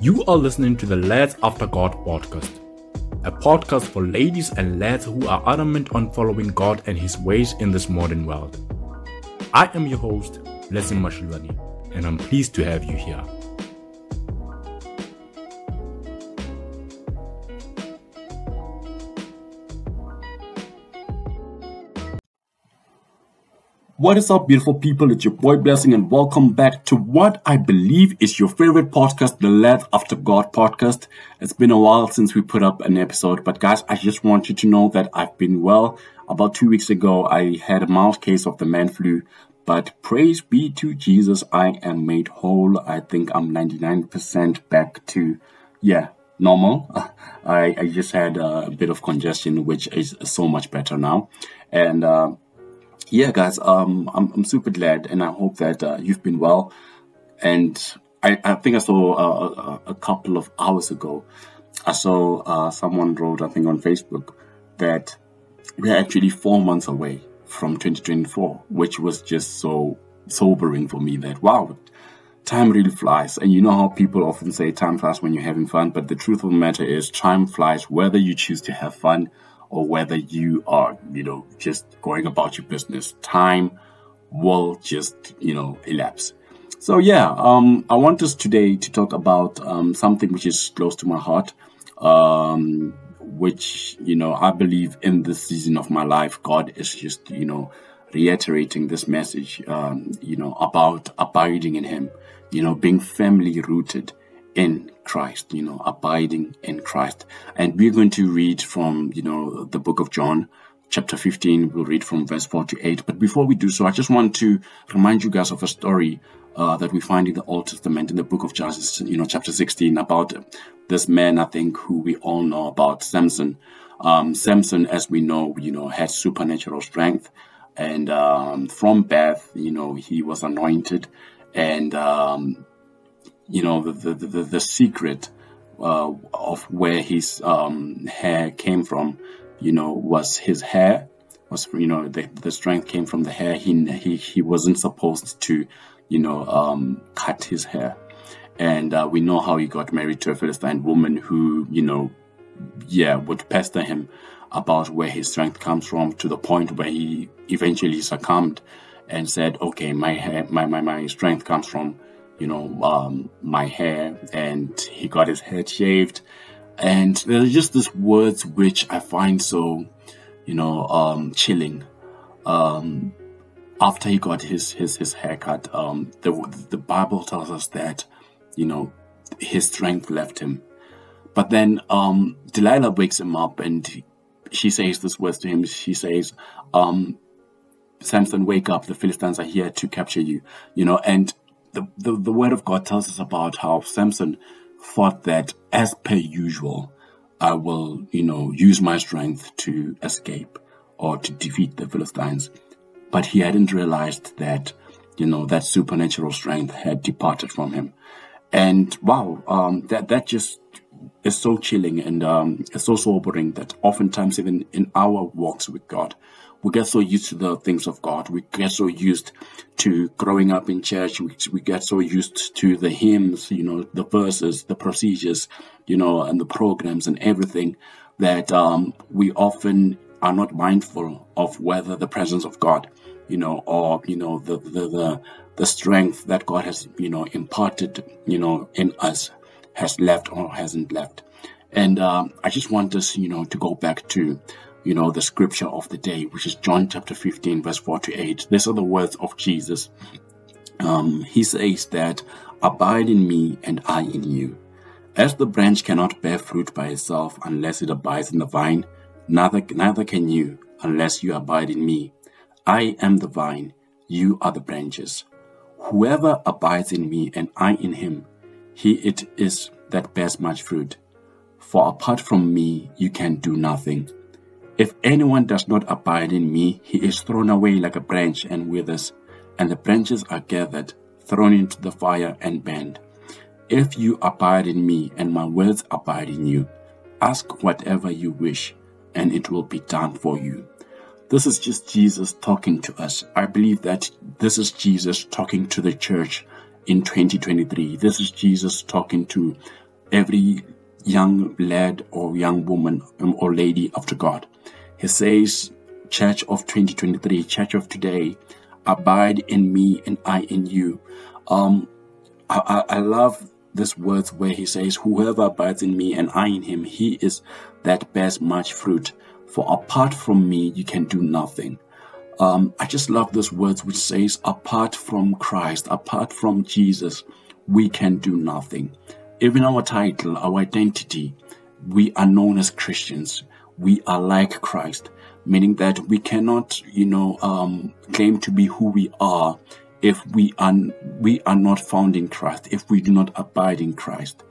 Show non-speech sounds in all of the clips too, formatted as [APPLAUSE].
You are listening to the Lads After God podcast, a podcast for ladies and lads who are adamant on following God and His ways in this modern world. I am your host, Blessing Mashulani, and I'm pleased to have you here. What is up, beautiful people? It's your boy Blessing, and welcome back to what I believe is your favorite podcast, the Lads After God podcast. It's been a while since we put up an episode, but guys, I just want you to know that I've been well. About two weeks ago, I had a mild case of the man flu, but praise be to Jesus, I am made whole. I think I'm 99% back to, yeah, normal. [LAUGHS] I, I just had a bit of congestion, which is so much better now. And, uh, yeah, guys, um, I'm, I'm super glad, and I hope that uh, you've been well. And I, I think I saw uh, a, couple of hours ago, I saw uh, someone wrote, I think, on Facebook that we're actually four months away from 2024, which was just so sobering for me that, wow, time really flies. And you know how people often say time flies when you're having fun, but the truth of the matter is, time flies whether you choose to have fun or whether you are, you know, just going about your business, time will just, you know, elapse. So yeah, um, I want us today to talk about um, something which is close to my heart, um, which you know I believe in this season of my life, God is just you know reiterating this message, um, you know, about abiding in Him, you know, being firmly rooted in Christ, you know, abiding in Christ. And we're going to read from, you know, the book of John, chapter 15. We'll read from verse 4 to 8. But before we do so, I just want to remind you guys of a story uh, that we find in the Old Testament, in the book of Judges, you know, chapter 16, about this man, I think, who we all know about, Samson. Um, Samson, as we know, you know, had supernatural strength. And um, from birth, you know, he was anointed. And um, you know, the, the, the, the secret uh, of where his um, hair came from, you know, was his hair. Was you know the, the strength came from the hair. He he he wasn't supposed to, you know, um, cut his hair, and uh, we know how he got married to a Philistine woman who you know, yeah, would pester him about where his strength comes from to the point where he eventually succumbed and said, "Okay, my hair, my my my strength comes from." You know, um, my hair, and he got his head shaved. And there's just these words which I find so, you know, um, chilling. Um, after he got his his his haircut, um, the the Bible tells us that, you know, his strength left him. But then um, Delilah wakes him up and she says this words to him. She says, um, Samson, wake up. The Philistines are here to capture you. You know, and the, the, the word of God tells us about how Samson thought that as per usual, I will, you know, use my strength to escape or to defeat the Philistines. But he hadn't realized that, you know, that supernatural strength had departed from him. And wow, um, that, that just is so chilling and um, it's so sobering that oftentimes even in our walks with God, we get so used to the things of God. We get so used to growing up in church. We, we get so used to the hymns, you know, the verses, the procedures, you know, and the programs and everything that um, we often are not mindful of whether the presence of God, you know, or, you know, the, the, the, the strength that God has, you know, imparted, you know, in us has left or hasn't left. And um, I just want us, you know, to go back to you know, the scripture of the day, which is John chapter 15, verse 4 to 8. These are the words of Jesus. Um, he says that, Abide in me and I in you. As the branch cannot bear fruit by itself unless it abides in the vine, neither, neither can you unless you abide in me. I am the vine, you are the branches. Whoever abides in me and I in him, he it is that bears much fruit. For apart from me, you can do nothing. If anyone does not abide in me, he is thrown away like a branch and withers, and the branches are gathered, thrown into the fire, and burned. If you abide in me, and my words abide in you, ask whatever you wish, and it will be done for you. This is just Jesus talking to us. I believe that this is Jesus talking to the church in 2023. This is Jesus talking to every young lad or young woman um, or lady after God. He says, Church of 2023, Church of today, abide in me and I in you. Um, I, I, I love this words where he says, Whoever abides in me and I in him, he is that bears much fruit. For apart from me, you can do nothing. Um, I just love those words which says, apart from Christ, apart from Jesus, we can do nothing. Even our title, our identity, we are known as Christians. We are like Christ, meaning that we cannot, you know, um, claim to be who we are if we are we are not found in Christ, if we do not abide in Christ.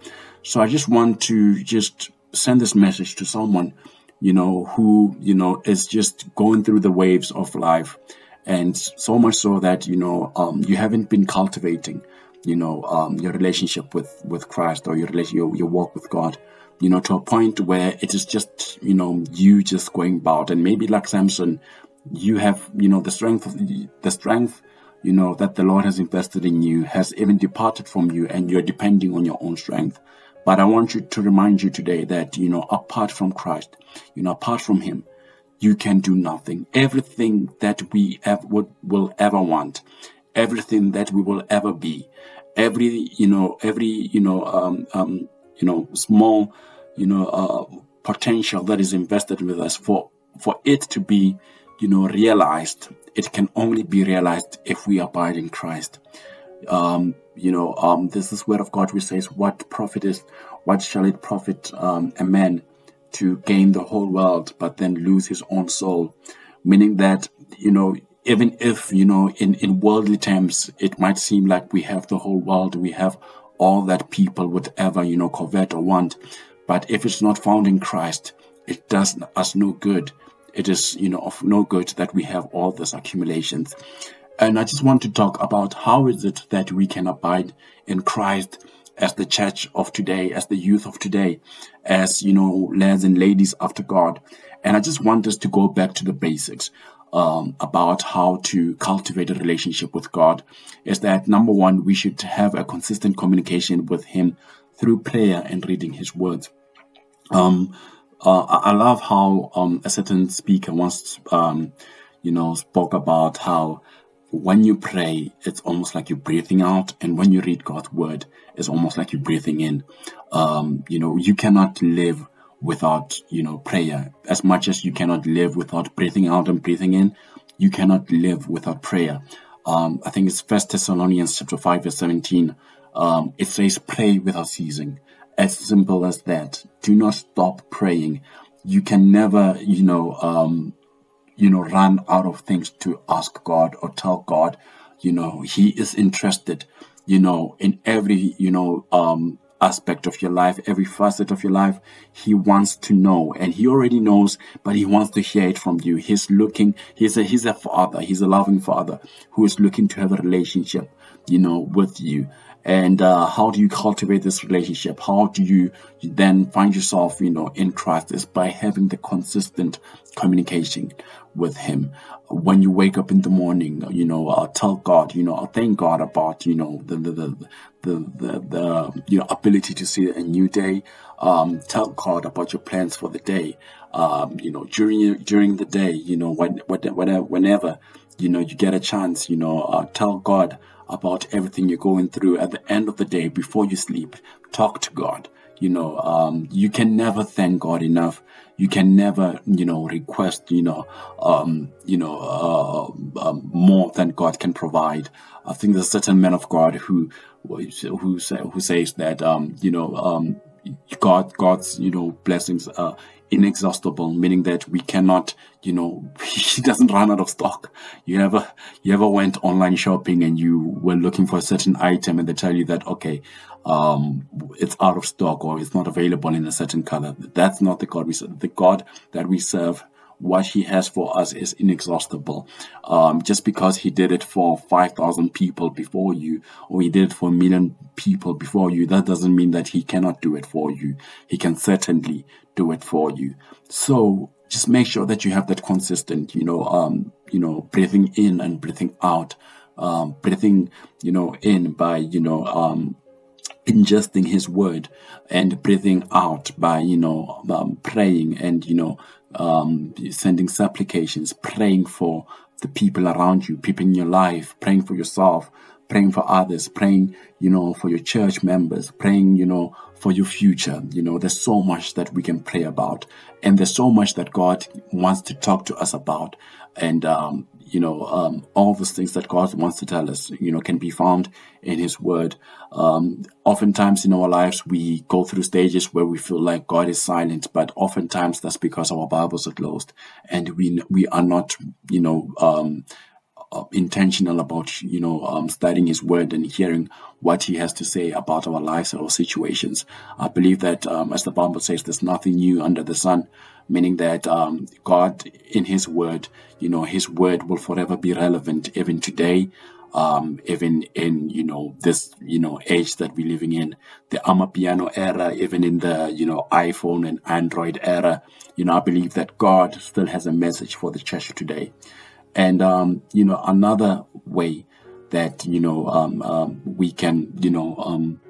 So I just want to just send this message to someone, you know, who you know is just going through the waves of life, and so much so that you know um, you haven't been cultivating, you know, um, your relationship with with Christ or your your, your walk with God. You know, to a point where it is just, you know, you just going about, and maybe like Samson, you have, you know, the strength, of, the strength you know, that the Lord has invested in you has even departed from you and you're depending on your own strength. But I want you to remind you today that, you know, apart from Christ, you know, apart from Him, you can do nothing. Everything that we ever would, will ever want, everything that we will ever be, every, you know, every, you know, um, um, you know, small, you know, uh, potential that is invested with us for, for it to be, you know, realized it can only be realized if we abide in Christ. Um, you know, um, this is word of God which says, "What profit is? What shall it profit um, a man to gain the whole world, but then lose his own soul?" Meaning that you know, even if you know, in in worldly terms, it might seem like we have the whole world, we have all that people would ever you know covet or want, but if it's not found in Christ, it does us no good it is, you know, of no good that we have all these accumulations. And I just want to talk about how is it that we can abide in Christ as the church of today, as the youth of today, as, you know, lads and ladies after God. And I just want us to go back to the basics. Um, about how to cultivate a relationship with God is that number one, we should have a consistent communication with Him through prayer and reading His words. Um, uh, I love how um, a certain speaker once, um, you know, spoke about how when you pray, it's almost like you're breathing out, and when you read God's word, it's almost like you're breathing in. Um, you know, you cannot live without, you know, prayer. As much as you cannot live without breathing out and breathing in, you cannot live without prayer. Um, I think it's First Thessalonians chapter five verse seventeen. Um, it says, "Pray without ceasing." As simple as that. Do not stop praying. You can never, you know, um, you know, run out of things to ask God or tell God. You know, He is interested, you know, in every, you know, um, aspect of your life, every facet of your life. He wants to know and he already knows, but he wants to hear it from you. He's looking, he's a, he's a father, he's a loving father who is looking to have a relationship, you know, with you and uh, how do you cultivate this relationship? How do you then find yourself you know in christ is by having the consistent communication with him. When you wake up in the morning you know uh, tell god you know thank god about you know the the the the, the, the you know ability to see a new day. Um, tell god about your plans for the day. Um, you know during during the day you know when, whenever whenever you know you get a chance you know uh, tell god about everything you're going through at the end of the day before you sleep. Talk to God. You know, um, you can never thank God enough. You can never, you know, request, you know, um, you know, uh, um, more than God can provide. I think there's a certain man of God who, who, say, who says that, um, you know, um, God, God's, you know, blessings are inexhaustible, meaning that we cannot, you know, [LAUGHS] he doesn't run out of stock. You ever, you ever went online shopping and you were looking for a certain item and they tell you that, okay, um, it's out of stock or it's not available in a certain color. That's not the God we serve. The God that we serve what he has for us is inexhaustible. Um, just because he did it for 5,000 people before you, or he did it for a million people before you, that doesn't mean that he cannot do it for you. He can certainly do it for you. So just make sure that you have that consistent, you know, um, you know, breathing in and breathing out. Um, breathing, you know, in by, you know, um, ingesting his word and breathing out by you know um, praying and you know um, sending supplications praying for the people around you people in your life praying for yourself praying for others praying you know for your church members praying you know for your future. You know there's so much that we can pray about. And there's so much that god wants to talk to us about. And um, you know, um, all those things that God wants to tell us, you know, can be found in His Word. Um, oftentimes in our lives, we go through stages where we feel like God is silent, but oftentimes that's because our Bibles are closed and we we are not, you know, um, uh, intentional about you know um, studying his word and hearing what he has to say about our lives or situations i believe that um, as the bible says there's nothing new under the sun meaning that um, god in his word you know his word will forever be relevant even today um, even in you know this you know age that we're living in the amapiano era even in the you know iphone and android era you know i believe that god still has a message for the church today and, um, you know, another way that, you know, um, um, we can, you know, um,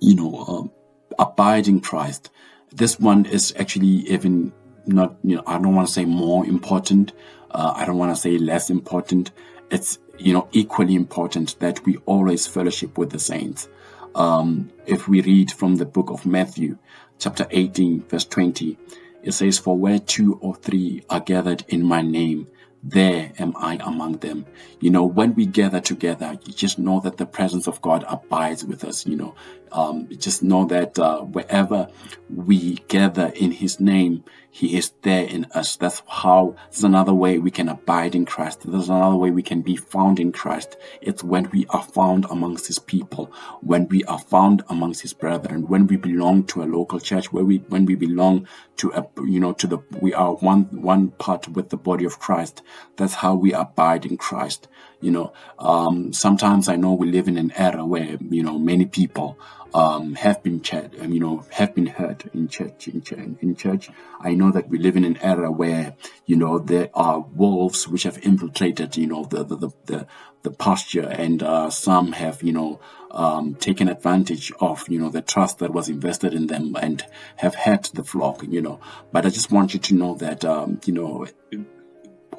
you know, abide in Christ. This one is actually even not, you know, I don't want to say more important. Uh, I don't want to say less important. It's, you know, equally important that we always fellowship with the saints. Um, if we read from the book of Matthew, chapter 18, verse 20, it says, For where two or three are gathered in my name, there am I among them. You know, when we gather together, you just know that the presence of God abides with us. You know, um, just know that uh, wherever we gather in His name, He is there in us. That's how, there's another way we can abide in Christ. There's another way we can be found in Christ. It's when we are found amongst His people, when we are found amongst His brethren, when we belong to a local church, where we, when we belong to a, you know, to the, we are one, one part with the body of Christ. That's how we abide in Christ. You know, um, sometimes I know we live in an era where, you know, many people, um, have been church, um, you know, have been hurt in church, in church, in church. I know that we live in an era where, you know, there are wolves which have infiltrated, you know, the, the, the, the, the posture and, uh, some have, you know, um, taken advantage of, you know, the trust that was invested in them and have hurt the flock, you know. But I just want you to know that, um, you know,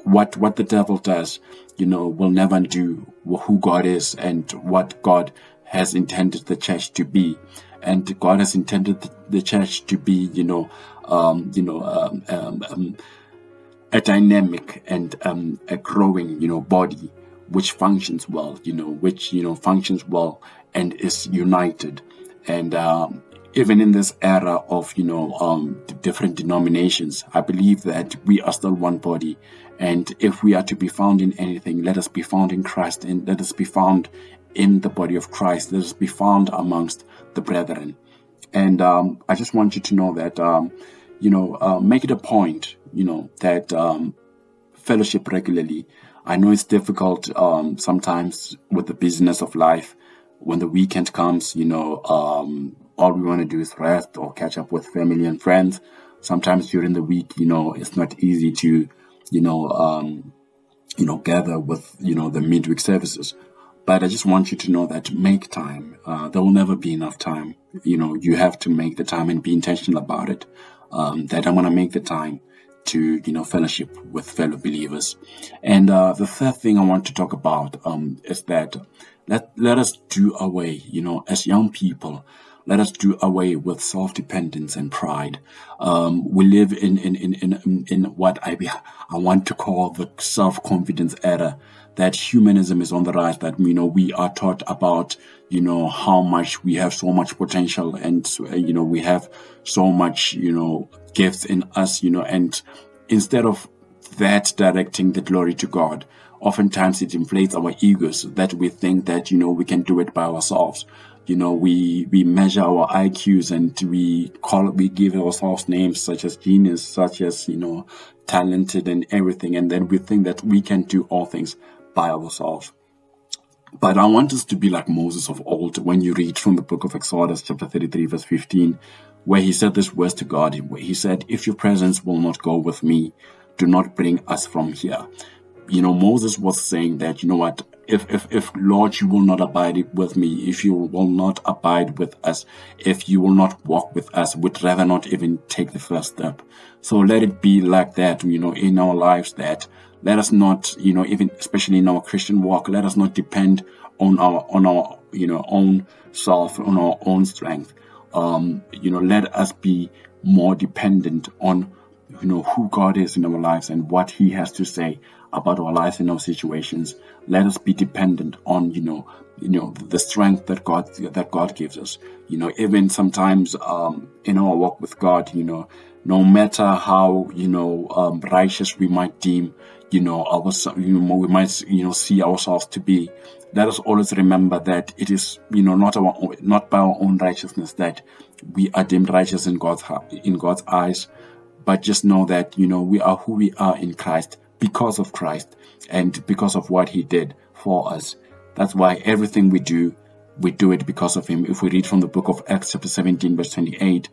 what, what the devil does, you know, will never do who God is and what God has intended the church to be, and God has intended the church to be, you know, um, you know, um, um, um, a dynamic and um, a growing, you know, body which functions well, you know, which you know functions well and is united, and um, even in this era of you know um, different denominations, I believe that we are still one body. And if we are to be found in anything, let us be found in Christ and let us be found in the body of Christ. Let us be found amongst the brethren. And um, I just want you to know that, um, you know, uh, make it a point, you know, that um, fellowship regularly. I know it's difficult um, sometimes with the business of life. When the weekend comes, you know, um, all we want to do is rest or catch up with family and friends. Sometimes during the week, you know, it's not easy to, you know, um, you know, gather with, you know, the midweek services. But I just want you to know that make time. Uh, there will never be enough time. You know, you have to make the time and be intentional about it. Um, that I'm going to make the time to, you know, fellowship with fellow believers. And uh, the third thing I want to talk about um, is that let, let us do away, you know, as young people, let us do away with self-dependence and pride. Um, we live in, in, in, in, in what I, I want to call the self-confidence era that humanism is on the rise, that, you know, we are taught about, you know, how much we have so much potential and, you know, we have so much, you know, gifts in us, you know, and instead of that directing the glory to God, oftentimes it inflates our egos that we think that, you know, we can do it by ourselves. You know, we, we measure our IQs and we call we give ourselves names such as genius, such as, you know, talented and everything. And then we think that we can do all things by ourselves. But I want us to be like Moses of old when you read from the book of Exodus, chapter 33, verse 15, where he said this words to God. He said, If your presence will not go with me, do not bring us from here. You know, Moses was saying that, you know what, if, if, if Lord, you will not abide with me, if you will not abide with us, if you will not walk with us, we'd rather not even take the first step. So let it be like that, you know, in our lives that let us not, you know, even especially in our Christian walk, let us not depend on our, on our, you know, own self, on our own strength. Um, you know, let us be more dependent on, you know, who God is in our lives and what He has to say about our lives and our situations. Let us be dependent on, you know, you know, the strength that God that God gives us. You know, even sometimes um, in our walk with God, you know, no matter how you know um, righteous we might deem, you know, our you know we might you know see ourselves to be. Let us always remember that it is you know not our not by our own righteousness that we are deemed righteous in God's in God's eyes, but just know that you know we are who we are in Christ because of Christ and because of what He did for us. That's why everything we do, we do it because of Him. If we read from the book of Acts, chapter 17, verse 28,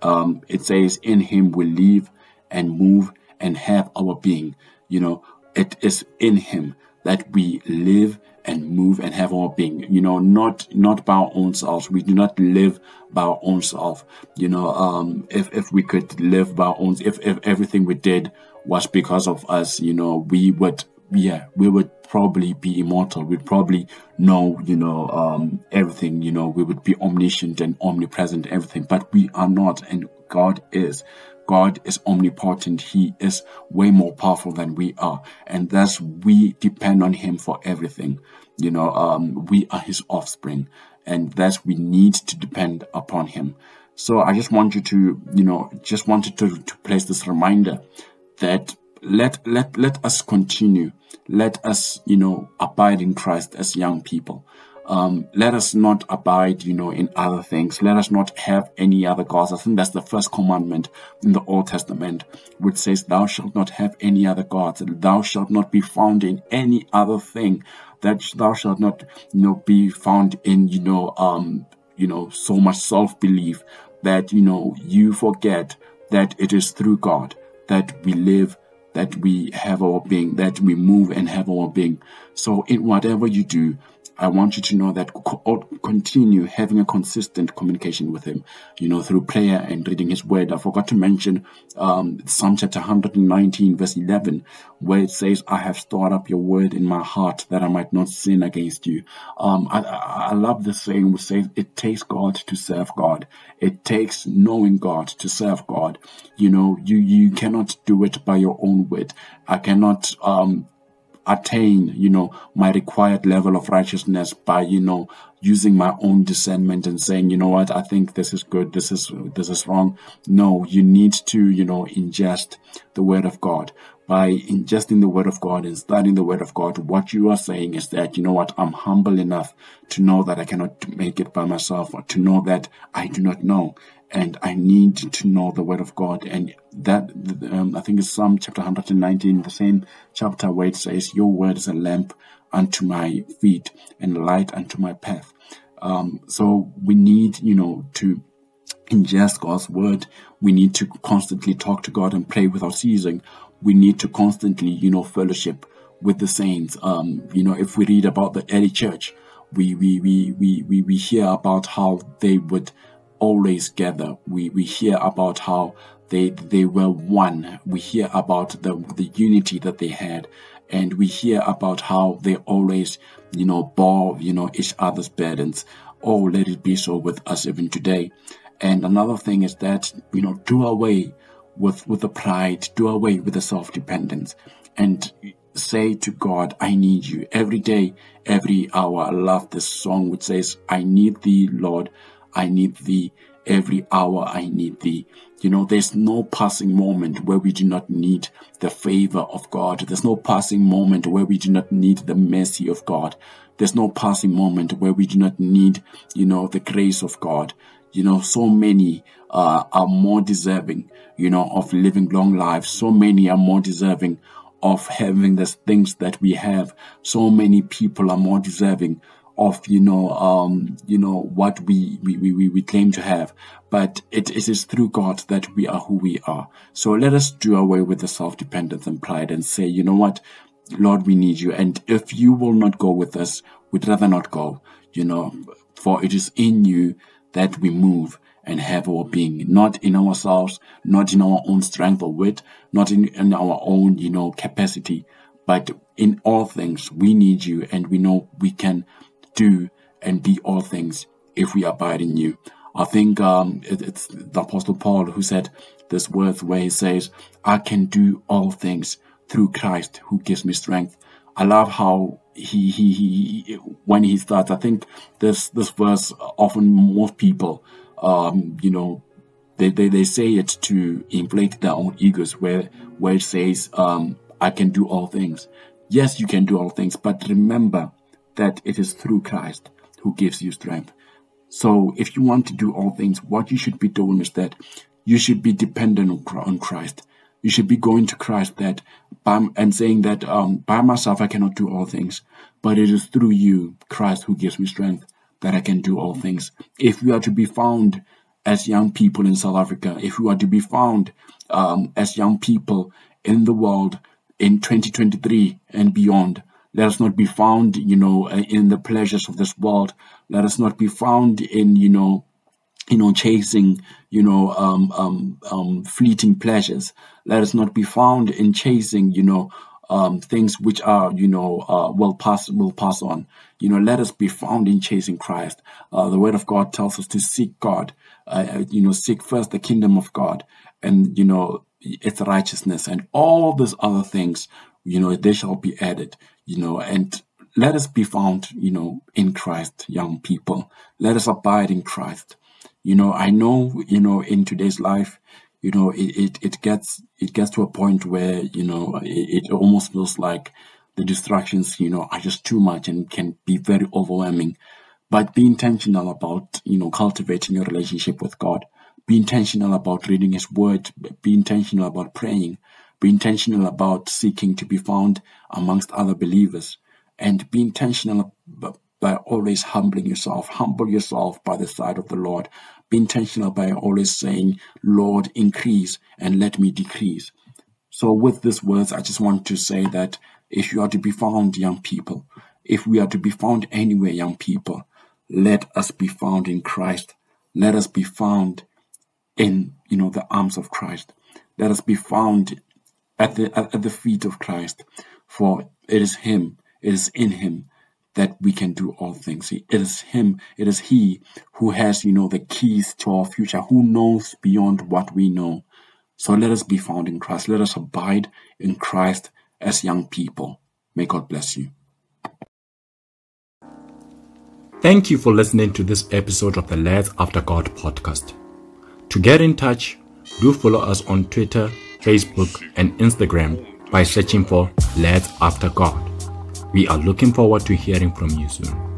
um, it says, In Him we live and move and have our being. You know, it is in Him that we live and move and have our being you know not not by our own selves we do not live by our own self you know um if if we could live by our own if, if everything we did was because of us you know we would yeah we would probably be immortal we'd probably know you know um everything you know we would be omniscient and omnipresent everything but we are not and god is God is omnipotent. He is way more powerful than we are. And thus we depend on him for everything. You know, um, we are his offspring and thus we need to depend upon him. So I just want you to, you know, just wanted to, to place this reminder that let, let, let us continue. Let us, you know, abide in Christ as young people. Um, let us not abide, you know, in other things. Let us not have any other gods. I think that's the first commandment in the Old Testament, which says, Thou shalt not have any other gods. Thou shalt not be found in any other thing. That thou shalt not, you know, be found in, you know, um, you know, so much self-belief that, you know, you forget that it is through God that we live that we have our being, that we move and have our being. So in whatever you do, I want you to know that continue having a consistent communication with Him, you know, through prayer and reading His Word. I forgot to mention um, Psalm chapter 119, verse 11, where it says, I have stored up your word in my heart that I might not sin against you. Um, I, I love the saying which says, It takes God to serve God. It takes knowing God to serve God. You know, you, you cannot do it by your own wit. I cannot um, attain, you know, my required level of righteousness by, you know, using my own discernment and saying, you know what, I think this is good, this is this is wrong. No, you need to, you know, ingest the word of God. By ingesting the word of God and studying the word of God, what you are saying is that, you know what, I'm humble enough to know that I cannot make it by myself or to know that I do not know and I need to know the word of God. And that, um, I think it's Psalm chapter 119, the same chapter where it says, Your word is a lamp unto my feet and light unto my path. Um, so we need, you know, to ingest God's word. We need to constantly talk to God and pray without ceasing. We need to constantly, you know, fellowship with the saints. Um, you know, if we read about the early church, we, we, we, we, we, we hear about how they would always gather. We, we hear about how they, they were one. We hear about the, the unity that they had. And we hear about how they always, you know, bore, you know, each other's burdens. Oh, let it be so with us even today. And another thing is that, you know, do away with, with the pride, do away with the self-dependence and say to God, I need you every day, every hour. I love this song which says, I need thee, Lord. I need thee. Every hour I need thee. You know, there's no passing moment where we do not need the favor of God. There's no passing moment where we do not need the mercy of God. There's no passing moment where we do not need, you know, the grace of God. You know, so many uh, are more deserving, you know, of living long lives. So many are more deserving of having the things that we have. So many people are more deserving of you know um you know what we we we, we claim to have but it, it is through god that we are who we are so let us do away with the self-dependence and pride and say you know what Lord, we need you. And if you will not go with us, we'd rather not go, you know, for it is in you that we move and have our being, not in ourselves, not in our own strength or wit, not in, in our own, you know, capacity, but in all things, we need you and we know we can do and be all things if we abide in you. I think um, it, it's the Apostle Paul who said this word where he says, I can do all things through Christ who gives me strength. I love how he, he, he, when he starts, I think this, this verse often most people, um, you know, they, they, they say it to inflate their own egos where, where it says, um, I can do all things. Yes, you can do all things, but remember that it is through Christ who gives you strength. So if you want to do all things, what you should be doing is that you should be dependent on Christ. You should be going to Christ that by, and saying that um, by myself I cannot do all things, but it is through you, Christ, who gives me strength that I can do all things. If we are to be found as young people in South Africa, if we are to be found um, as young people in the world in 2023 and beyond, let us not be found, you know, in the pleasures of this world. Let us not be found in, you know, you know, chasing, you know, um, um, um, fleeting pleasures. Let us not be found in chasing, you know, um, things which are, you know, uh, will pass, will pass on. You know, let us be found in chasing Christ. Uh, the Word of God tells us to seek God. Uh, uh you know, seek first the kingdom of God, and you know, its righteousness, and all these other things. You know, they shall be added. You know, and let us be found, you know, in Christ, young people. Let us abide in Christ. You know, I know, you know, in today's life, you know, it, it, it gets it gets to a point where, you know, it, it almost feels like the distractions, you know, are just too much and can be very overwhelming. But be intentional about, you know, cultivating your relationship with God. Be intentional about reading His Word. Be intentional about praying. Be intentional about seeking to be found amongst other believers. And be intentional by always humbling yourself. Humble yourself by the side of the Lord. Be intentional by always saying, Lord, increase and let me decrease. So, with these words, I just want to say that if you are to be found, young people, if we are to be found anywhere, young people, let us be found in Christ. Let us be found in, you know, the arms of Christ. Let us be found at the at, the feet of Christ. For it is Him, it is in Him that we can do all things. It is Him, it is He who has, you know, the keys to our future, who knows beyond what we know. So let us be found in Christ. Let us abide in Christ as young people. May God bless you. Thank you for listening to this episode of the Lads After God podcast. To get in touch, do follow us on Twitter, Facebook, and Instagram by searching for Lads After God. We are looking forward to hearing from you soon.